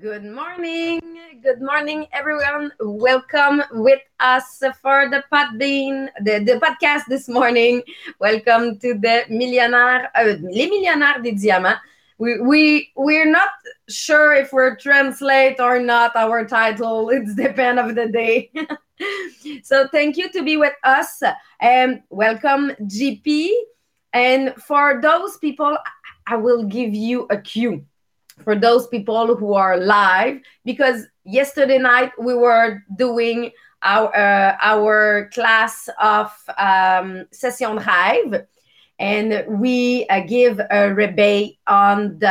Good morning. Good morning, everyone. Welcome with us for the Podbean, the, the podcast this morning. Welcome to the Millionnaire, uh, Les Millionnaires des Diamants. We, we, we're not sure if we're translate or not our title. It's the depend of the day. so thank you to be with us and welcome GP. And for those people, I will give you a cue for those people who are live because yesterday night we were doing our uh, our class of um, session drive and we uh, give a rebate on the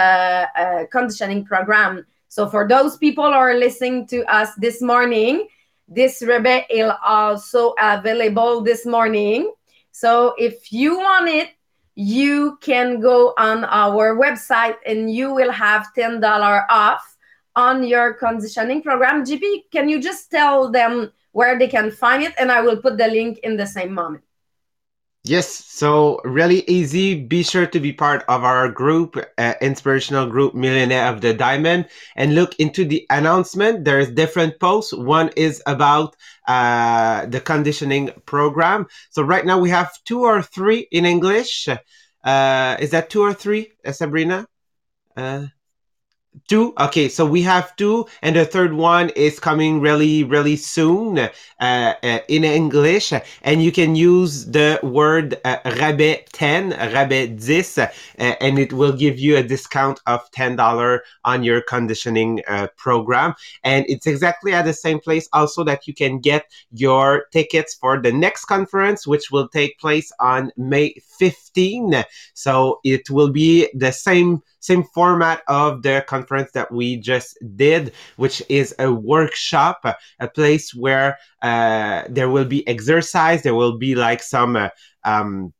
uh, conditioning program. So for those people who are listening to us this morning this rebate is also available this morning. So if you want it you can go on our website and you will have $10 off on your conditioning program. GP, can you just tell them where they can find it? And I will put the link in the same moment. Yes, so really easy. Be sure to be part of our group, uh, inspirational group, Millionaire of the Diamond, and look into the announcement. There's different posts. One is about uh, the conditioning program. So right now we have two or three in English. Uh, is that two or three, uh, Sabrina? Two. Okay, so we have two, and the third one is coming really, really soon uh, uh, in English. And you can use the word uh, rabais 10, rabais 10, uh, and it will give you a discount of $10 on your conditioning uh, program. And it's exactly at the same place also that you can get your tickets for the next conference, which will take place on May 15. So it will be the same same format of the conference that we just did, which is a workshop, a place where uh, there will be exercise, there will be like some uh, um,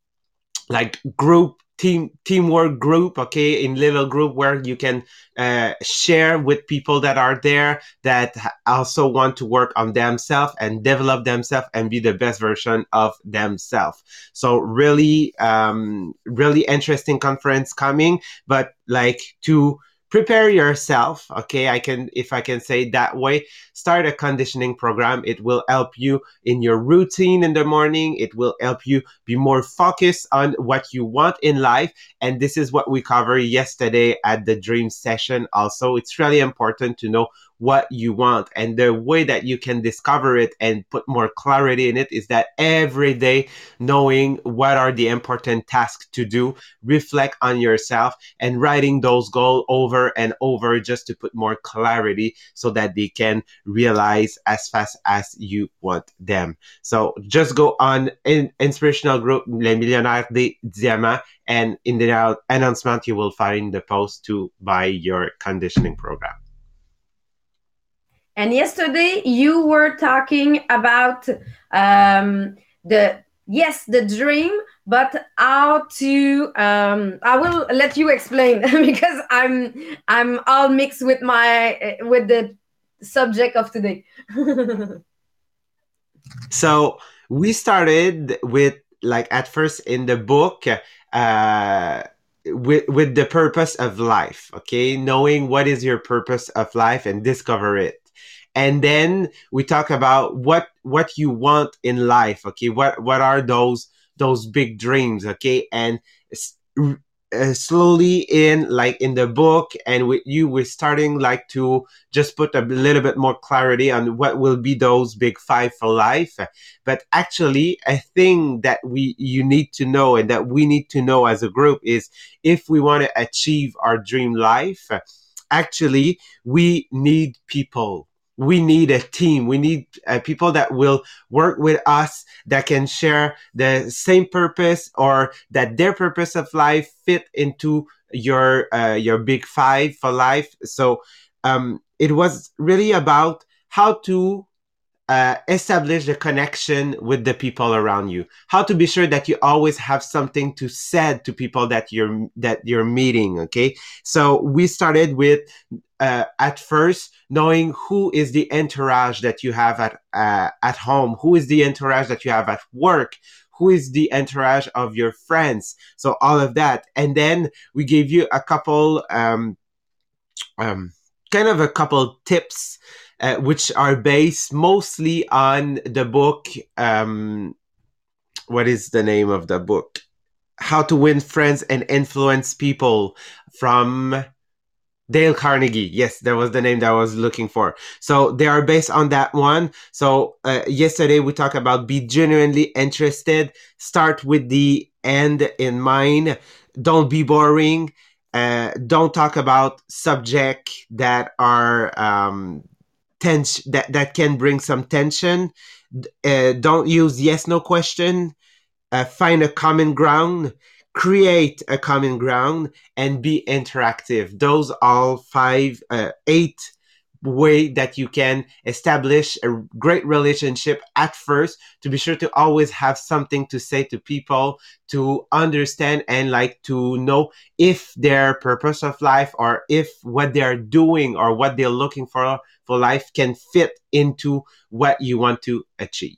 like group team teamwork group okay in little group where you can uh, share with people that are there that also want to work on themselves and develop themselves and be the best version of themselves. So really um really interesting conference coming but like to prepare yourself okay? I can if i can say that way start a conditioning program. It will help you in your routine in the morning. It will help you be more focused on what you want in life. And this is what we covered yesterday at the dream session also. It's really important to know what you want. And the way that you can discover it and put more clarity in it is that every day knowing what are the important tasks to do, reflect on yourself and writing those goals over and over just to put more clarity so that they can realize as fast as you want them. So just go on in inspirational group Les Millionnaires des Diamants and in the announcement you will find the post to buy your conditioning program. And yesterday you were talking about um, the yes the dream, but how to. Um, I will let you explain because I'm I'm all mixed with my with the subject of today. so we started with like at first in the book. Uh, with with the purpose of life okay knowing what is your purpose of life and discover it and then we talk about what what you want in life okay? What what are those those big dreams okay? And uh, slowly in like in the book and with you we're starting like to just put a little bit more clarity on what will be those big five for life. But actually a thing that we you need to know and that we need to know as a group is if we want to achieve our dream life actually we need people we need a team. We need uh, people that will work with us that can share the same purpose or that their purpose of life fit into your uh, your big five for life. So um, it was really about how to uh, establish the connection with the people around you how to be sure that you always have something to say to people that you're that you're meeting okay so we started with uh, at first knowing who is the entourage that you have at uh, at home who is the entourage that you have at work who is the entourage of your friends so all of that. And then we gave you a couple um, um, kind of a couple tips uh, which are based mostly on the book um, what is the name of the book? How to win friends and influence people from Dale Carnegie. Yes, that was the name that I was looking for. So they are based on that one. So uh, yesterday we talked about be genuinely interested. Start with the end in mind. Don't be boring. Uh, don't talk about subject that are um, tense that that can bring some tension. Uh, don't use yes no question. Uh, find a common ground create a common ground and be interactive. Those are five uh, eight way that you can establish a great relationship at first to be sure to always have something to say to people to understand and like to know if their purpose of life or if what they're doing or what they're looking for for life can fit into what you want to achieve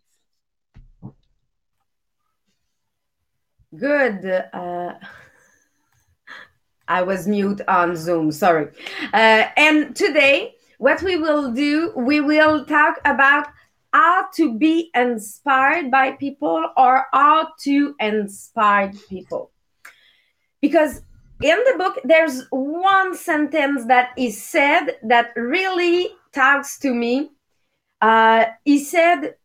Good. Uh, I was mute on Zoom, sorry. Uh, and today, what we will do, we will talk about how to be inspired by people or how to inspire people. Because in the book, there's one sentence that is said that really talks to me. Uh, he said,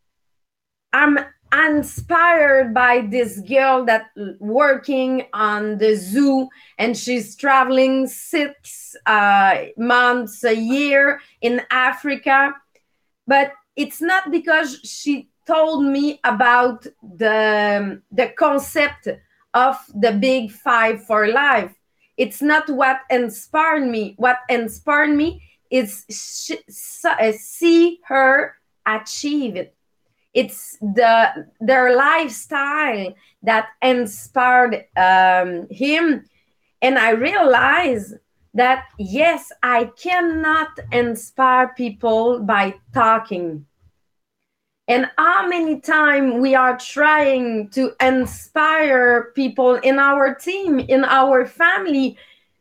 I'm inspired by this girl that working on the zoo and she's traveling six uh, months a year in africa. But it's not because she told me about the the concept of the big five for life. It's not what inspired me. What inspired me is see her achieve it it's the their lifestyle that inspired um, him. And i realized that yes i cannot inspire people by talking. And how many times we are trying to inspire people in our team in our family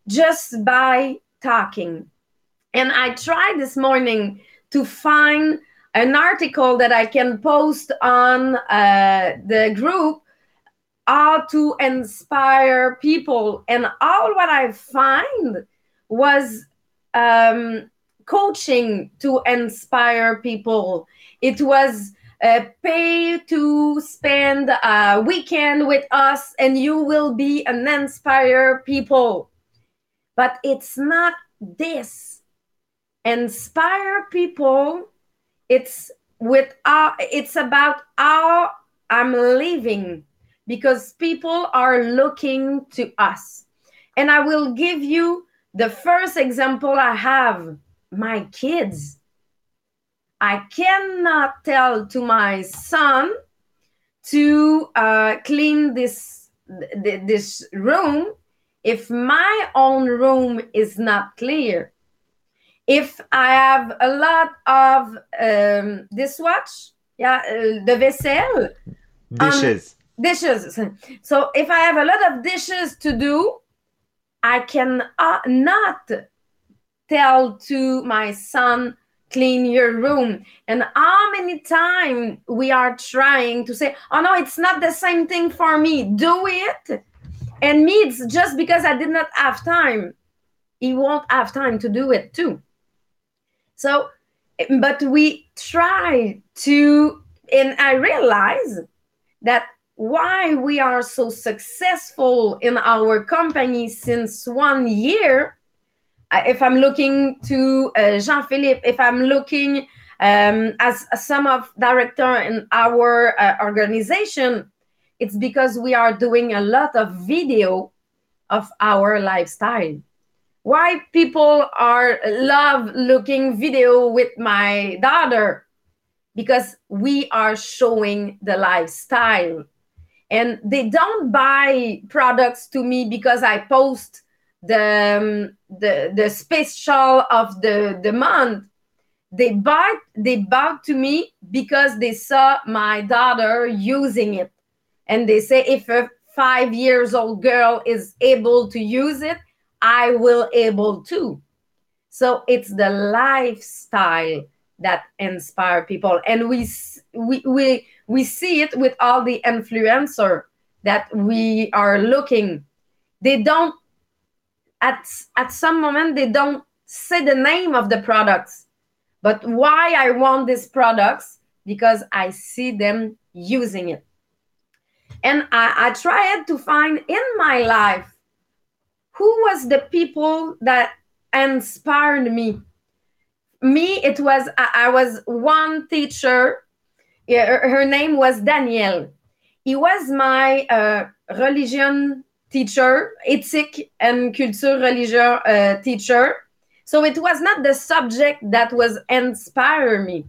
just by talking. And i tried this morning to find an article that I can post on uh, the group how to inspire people and all what I find was um, coaching to inspire people. It was uh, pay to spend a weekend with us and you will be an inspire people. But it's not this. Inspire people it's with our, it's about how I'm living because people are looking to us. And I will give you the first example I have my kids. I cannot tell to my son to uh, clean this this room if my own room is not clear if I have a lot of um, yeah, uh, the vaisselle, dishes, um, dishes. So if I have a lot of dishes to do, I can uh, not tell to my son clean your room. And how many times we are trying to say oh no it's not the same thing for me. Do it. And me it's just because i did not have time he won't have time to do it too so, but we try to, and I realize that why we are so successful in our company since one year. If I'm looking to uh, Jean Philippe, if I'm looking um, as a sum of director in our uh, organization, it's because we are doing a lot of video of our lifestyle why people are love looking video with my daughter? Because we are showing the lifestyle. And they don't buy products to me because i post the um, the the special of the the month. They buy they bought to me because they saw my daughter using it. And they say if a five years old girl is able to use it I will able to. So it's the lifestyle that inspire people, and we we we we see it with all the influencer that we are looking. They don't at at some moment they don't say the name of the products, but why I want these products because I see them using it. And I, I tried to find in my life who was the people that inspired me. Me, it was I, was one teacher. Her, her name was Danielle. He was my uh, religion teacher, ethic and culture religion uh, teacher. So it was not the subject that was inspire me,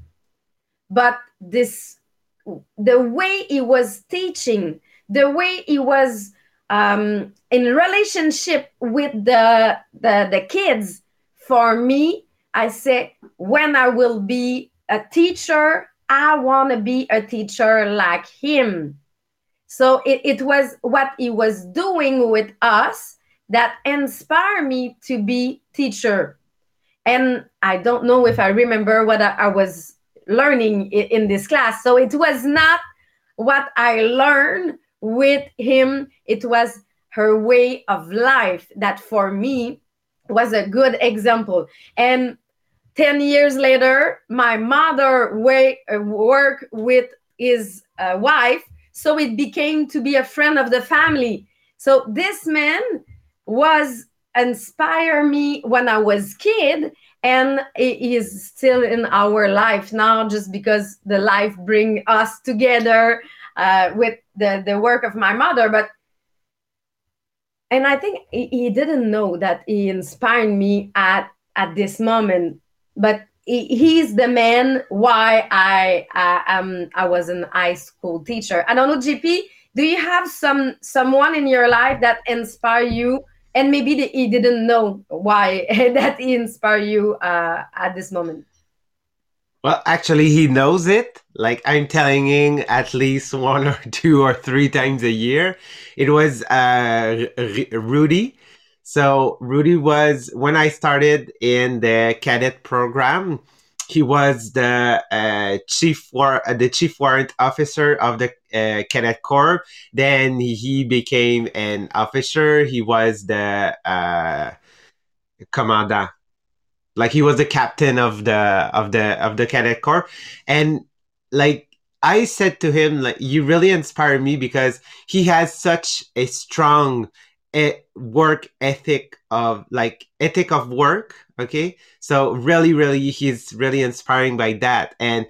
but this the way he was teaching, the way he was um, in relationship with the, the the kids. For me, I say when I will be a teacher, I want to be a teacher like him. So it, it was what he was doing with us that inspired me to be teacher. And I don't know if I remember what I, I was learning in this class. So it was not what I learned with him, it was her way of life that for me was a good example. And 10 years later, my mother way, uh, with his uh, wife. So it became to be a friend of the family. So this man was inspire me when I was kid and he is still in our life now just because the life bring us together uh, with the, the work of my mother but and i think he, he didn't know that he inspired me at at this moment but he, he's the man why i I, um i was an high school teacher. I don't know gp do you have some someone in your life that inspire you? And maybe the, he didn't know why that he inspired you uh, at this moment well actually he knows it like i'm telling him at least one or two or three times a year it was uh, rudy so rudy was when i started in the cadet program he was the uh, chief war the chief warrant officer of the uh, cadet corps. Then he became an officer. He was the uh, commandant, like he was the captain of the of the of the cadet corps, and like I said to him, like you really inspire me because he has such a strong work ethic of like ethic of work okay? So really really he's really inspiring by that. And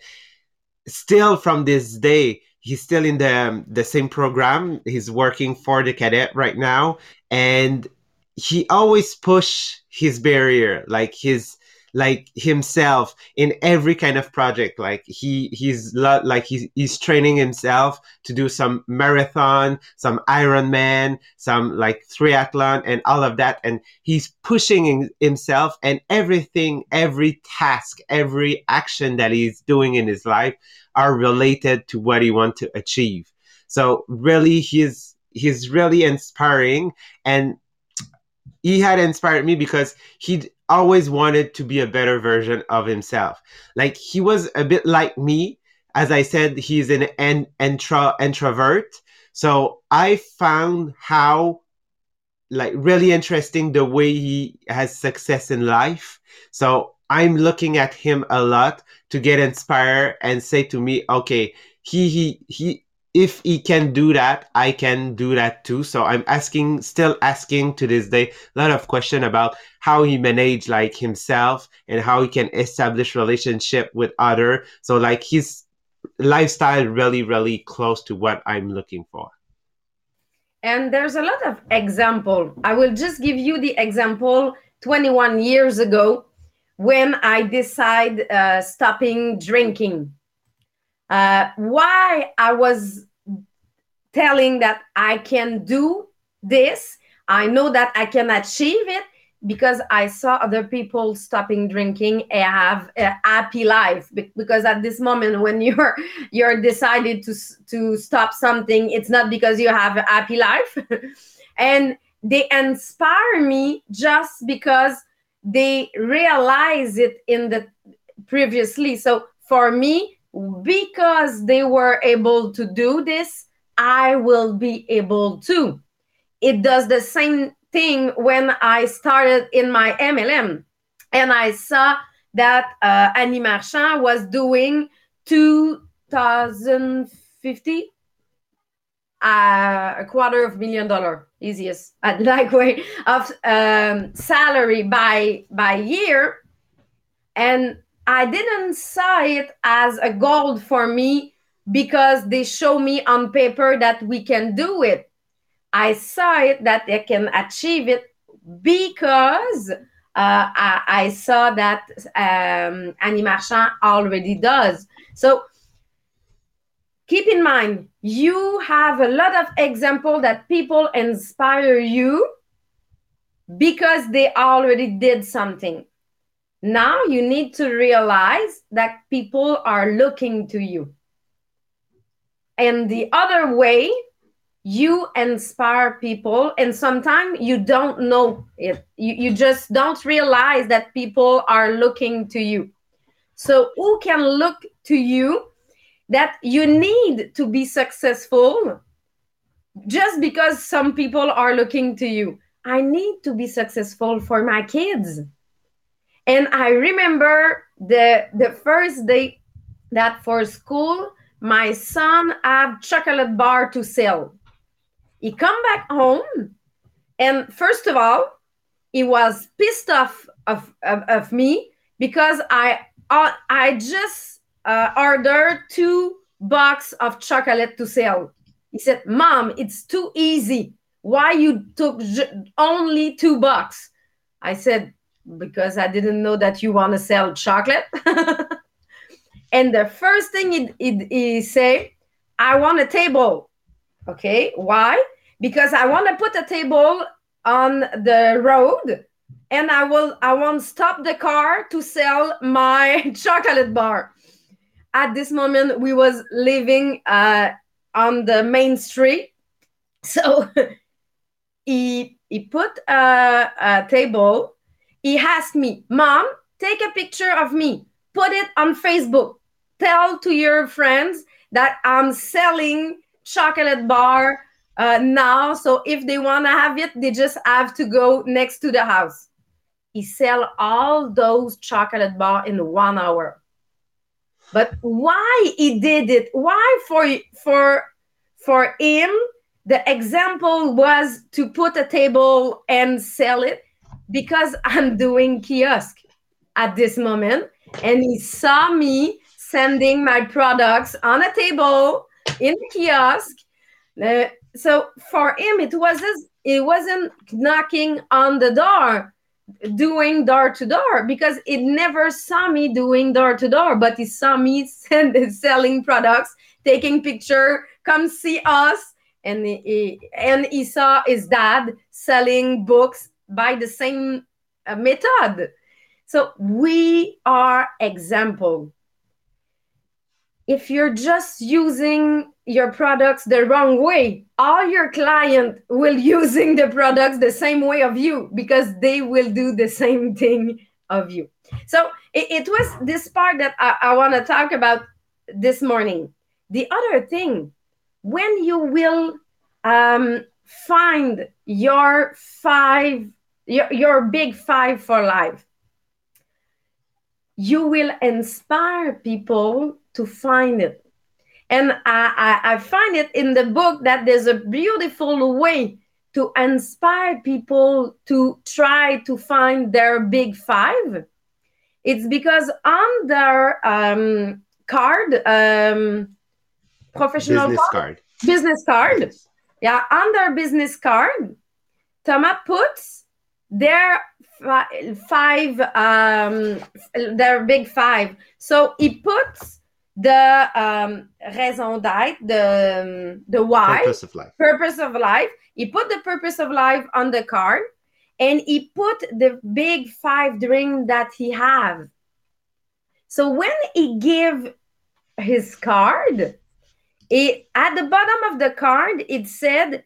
still from this day he's still in the the same program. He's working for the cadet right now. And he always push his barrier like his like himself in every kind of project. Like he he's like he's, he's training himself to do some marathon some ironman some like triathlon and all of that. And he's pushing himself and everything every task every action that he's doing in his life are related to what he wants to achieve. So really he's he's really inspiring and he had inspired me because he always wanted to be a better version of himself. Like he was a bit like me. As I said, he's an, intra introvert. So I found how like really interesting the way he has success in life. So I'm looking at him a lot to get inspired and say to me, okay, he he he if he can do that, I can do that too. So I'm asking, still asking to this day, a lot of question about how he manage like himself and how he can establish relationship with other. So like his lifestyle really, really close to what I'm looking for. And there's a lot of example. I will just give you the example 21 years ago when I decide uh, stopping drinking uh, why I was telling that I can do this. I know that I can achieve it because I saw other people stopping drinking and have a happy life. Because at this moment, when you're you're decided to to stop something, it's not because you have a happy life, and they inspire me just because they realize it in the previously. So for me, because they were able to do this, I will be able to. It does the same thing when I started in my MLM and I saw that uh, Annie Marchand was doing 2050 uh, a quarter of million dollar easiest uh, like way of um, salary by by year and i didn't saw it as a goal for me because they show me on paper that we can do it i saw it that they can achieve it because uh, I, I, saw that um, Annie Marchand already does. So keep in mind, you have a lot of example that people inspire you because they already did something. Now you need to realize that people are looking to you. And the other way you inspire people and sometimes you don't know it. You, you just don't realize that people are looking to you. So who can look to you that you need to be successful just because some people are looking to you? I need to be successful for my kids and i remember the the first day that for school my son have chocolate bar to sell he come back home, and first of all, he was pissed off of, of, of me because I uh, I just uh, ordered two box of chocolate to sell. He said, "Mom, it's too easy. Why you took only two bucks?" I said, "Because I didn't know that you want to sell chocolate." and the first thing he, he, he said, "I want a table." Okay, why? because I want to put a table on the road and I will I won't stop the car to sell my chocolate bar. At this moment, we was living uh, on the main street, so he he put a, a table. He asked me, "Mom, take a picture of me, put it on Facebook, tell to your friends that I'm selling chocolate bar uh, now. So if they want to have it, they just have to go next to the house. He sell all those chocolate bar in one hour. But why he did it? Why for for for him? The example was to put a table and sell it because I'm doing kiosk at this moment, and he saw me sending my products on a table in the kiosk. Uh, so for him it wasn't it wasn't knocking on the door doing door to door because it never saw me doing door to door but he saw me send, selling products taking picture come see us and he, and he saw his dad selling books by the same uh, method. So we are example. If you're just using your products the wrong way all your client will using the products the same way of you because they will do the same thing of you. So it, it was this part that i, I want to talk about this morning. The other thing when you will um, find your five your, your big five for life you will inspire people to find it and I, I, I find it in the book that there's a beautiful way to inspire people to try to find their big five. It's because on their um, card, um, professional business card, card. business card, yes. Yeah, on their business card, Thomas puts their five, um, their big five. So he puts the um, raison d'être, the the why, purpose of life. Purpose of life. He put the purpose of life on the card, and he put the big five dream that he have. So when he give his card, it, at the bottom of the card it said,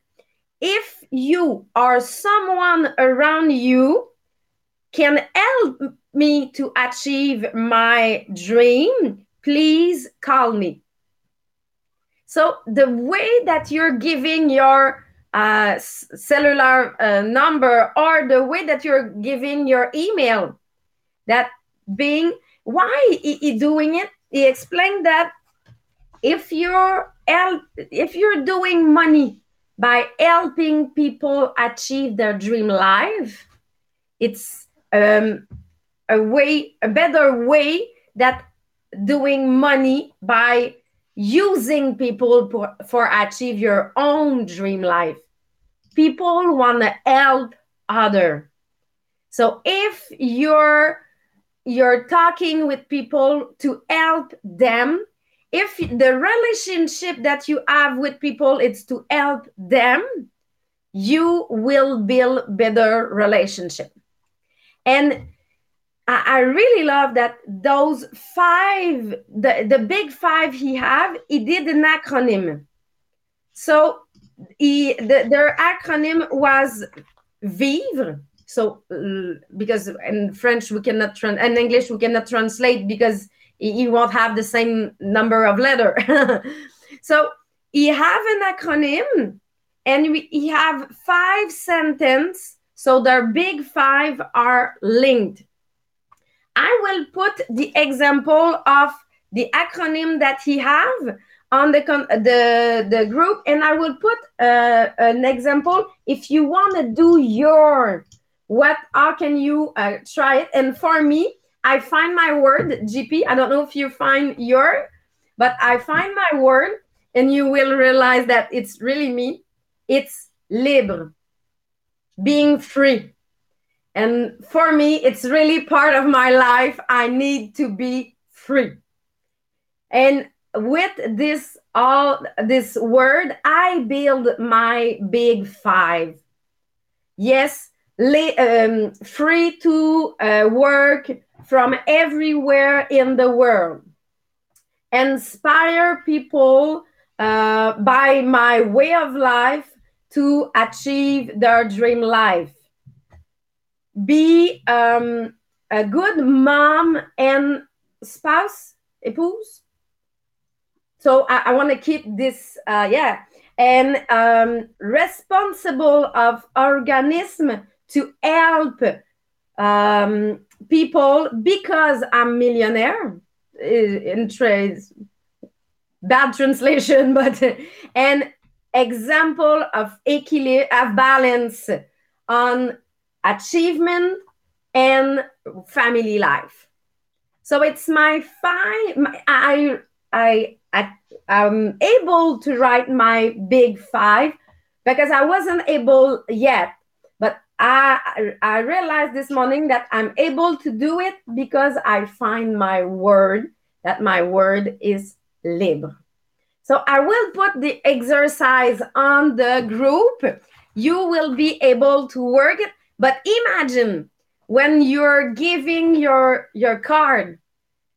"If you or someone around you can help me to achieve my dream, please call me. So the way that you're giving your uh, cellular uh, number or the way that you're giving your email, that being why he, he doing it, he explained that if you're if you're doing money by helping people achieve their dream life, it's um, a way, a better way that doing money by using people for, for achieve your own dream life. People want to help other. So if you're you're talking with people to help them, if the relationship that you have with people it's to help them, you will build better relationship. And I, I really love that those five, the, the big five he have, he did an acronym. So he, the, their acronym was Vivre. So uh, because in French we cannot in English we cannot translate because you won't have the same number of letter. so he have an acronym and he have five sentence so their big five are linked. I will put the example of the acronym that he have on the the the group, and I will put uh, an example. If you want to do your what, how can you uh, try it? And for me, I find my word GP. I don't know if you find your, but I find my word, and you will realize that it's really me. It's libre being free. And for me, it's really part of my life. I need to be free. And with this all this word, I build my big five. Yes, um, free to uh, work from everywhere in the world. Inspire people uh, by my way of life to achieve their dream life. Be um, a good mom and spouse, épouse. So I, I want to keep this, uh, yeah, and um, responsible of organism to help um, people because I'm millionaire in trade bad translation but an example of equilibrium, of balance on achievement and family life. So it's my five. My, I I I am able to write my big five because I wasn't able yet. But I I realized this morning that I'm able to do it because I find my word. That my word is libre. So I will put the exercise on the group. You will be able to work it. But imagine when you're giving your your card,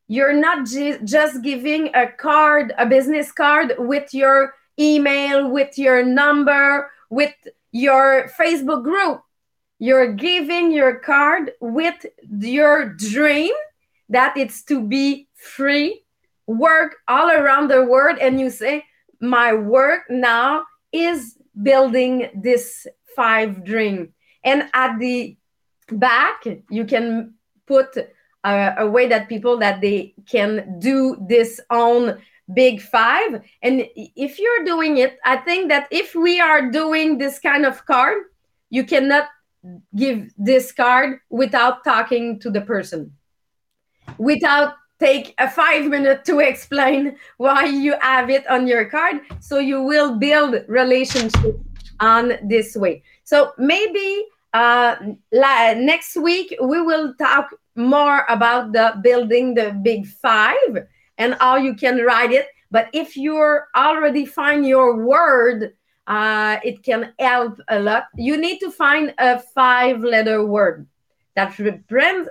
you're not just giving a card, a business card with your email, with your number, with your Facebook group. You're giving your card with your dream that it's to be free work all around the world and you say my work now is building this five dream. And at the back you can put a, a, way that people that they can do this on big five. And if you're doing it i think that if we are doing this kind of card you cannot give this card without talking to the person. Without take a five minute to explain why you have it on your card so you will build relationship on this way. So maybe uh, la- next week we will talk more about the building the big five and how you can write it. But if you're already find your word uh, it can help a lot you need to find a five letter word that represent,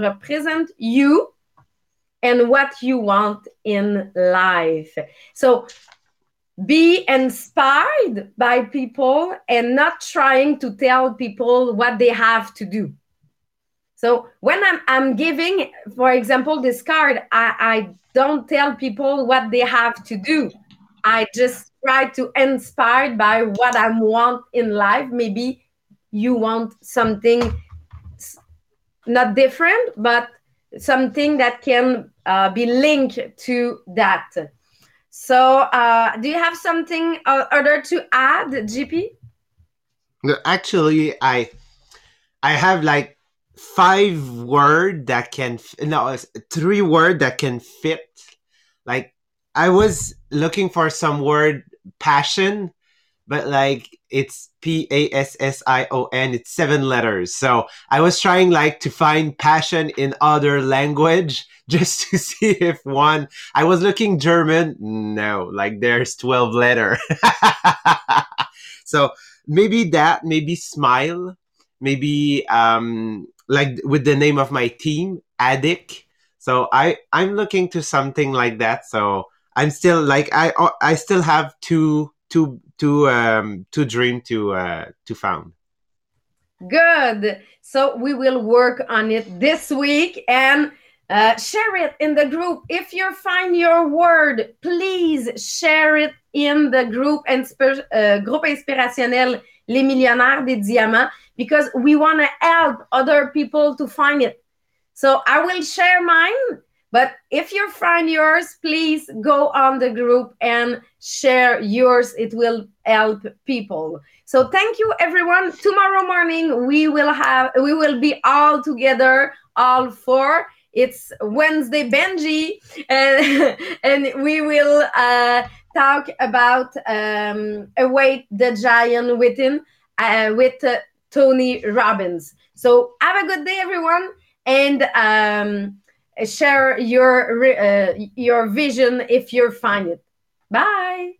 represent you and what you want in life. So be inspired by people and not trying to tell people what they have to do. So when I'm, I'm giving, for example, this card, I, I don't tell people what they have to do. I just try to inspire by what I want in life. Maybe you want something not different, but something that can uh, be linked to that. So, uh, do you have something uh, other to add, GP? Actually, I I have like five word that can no three word that can fit. Like I was looking for some word passion, but like it's P A S S I O N. It's seven letters. So I was trying like to find passion in other language just to see if one. I was looking German. No, like there's twelve letter. so maybe that. Maybe smile. Maybe um like with the name of my team, Addict. So I I'm looking to something like that. So I'm still like I I still have two two two um two dream to uh to found. Good. So we will work on it this week and uh, share it in the group. If you find your word, please share it in the group Insp- uh, groupe inspirationnel Les Millionnaires des Diamants because we want to help other people to find it. So I will share mine but if you find yours, please go on the group and share yours. It will help people. So thank you everyone. Tomorrow morning we will have we will be all together, all four. It's Wednesday Benji, and, and we will uh, talk about um, Awaken the Giant Within uh, with uh, Tony Robbins. So have a good day, everyone, and um, share your uh, your vision if you find it. Bye.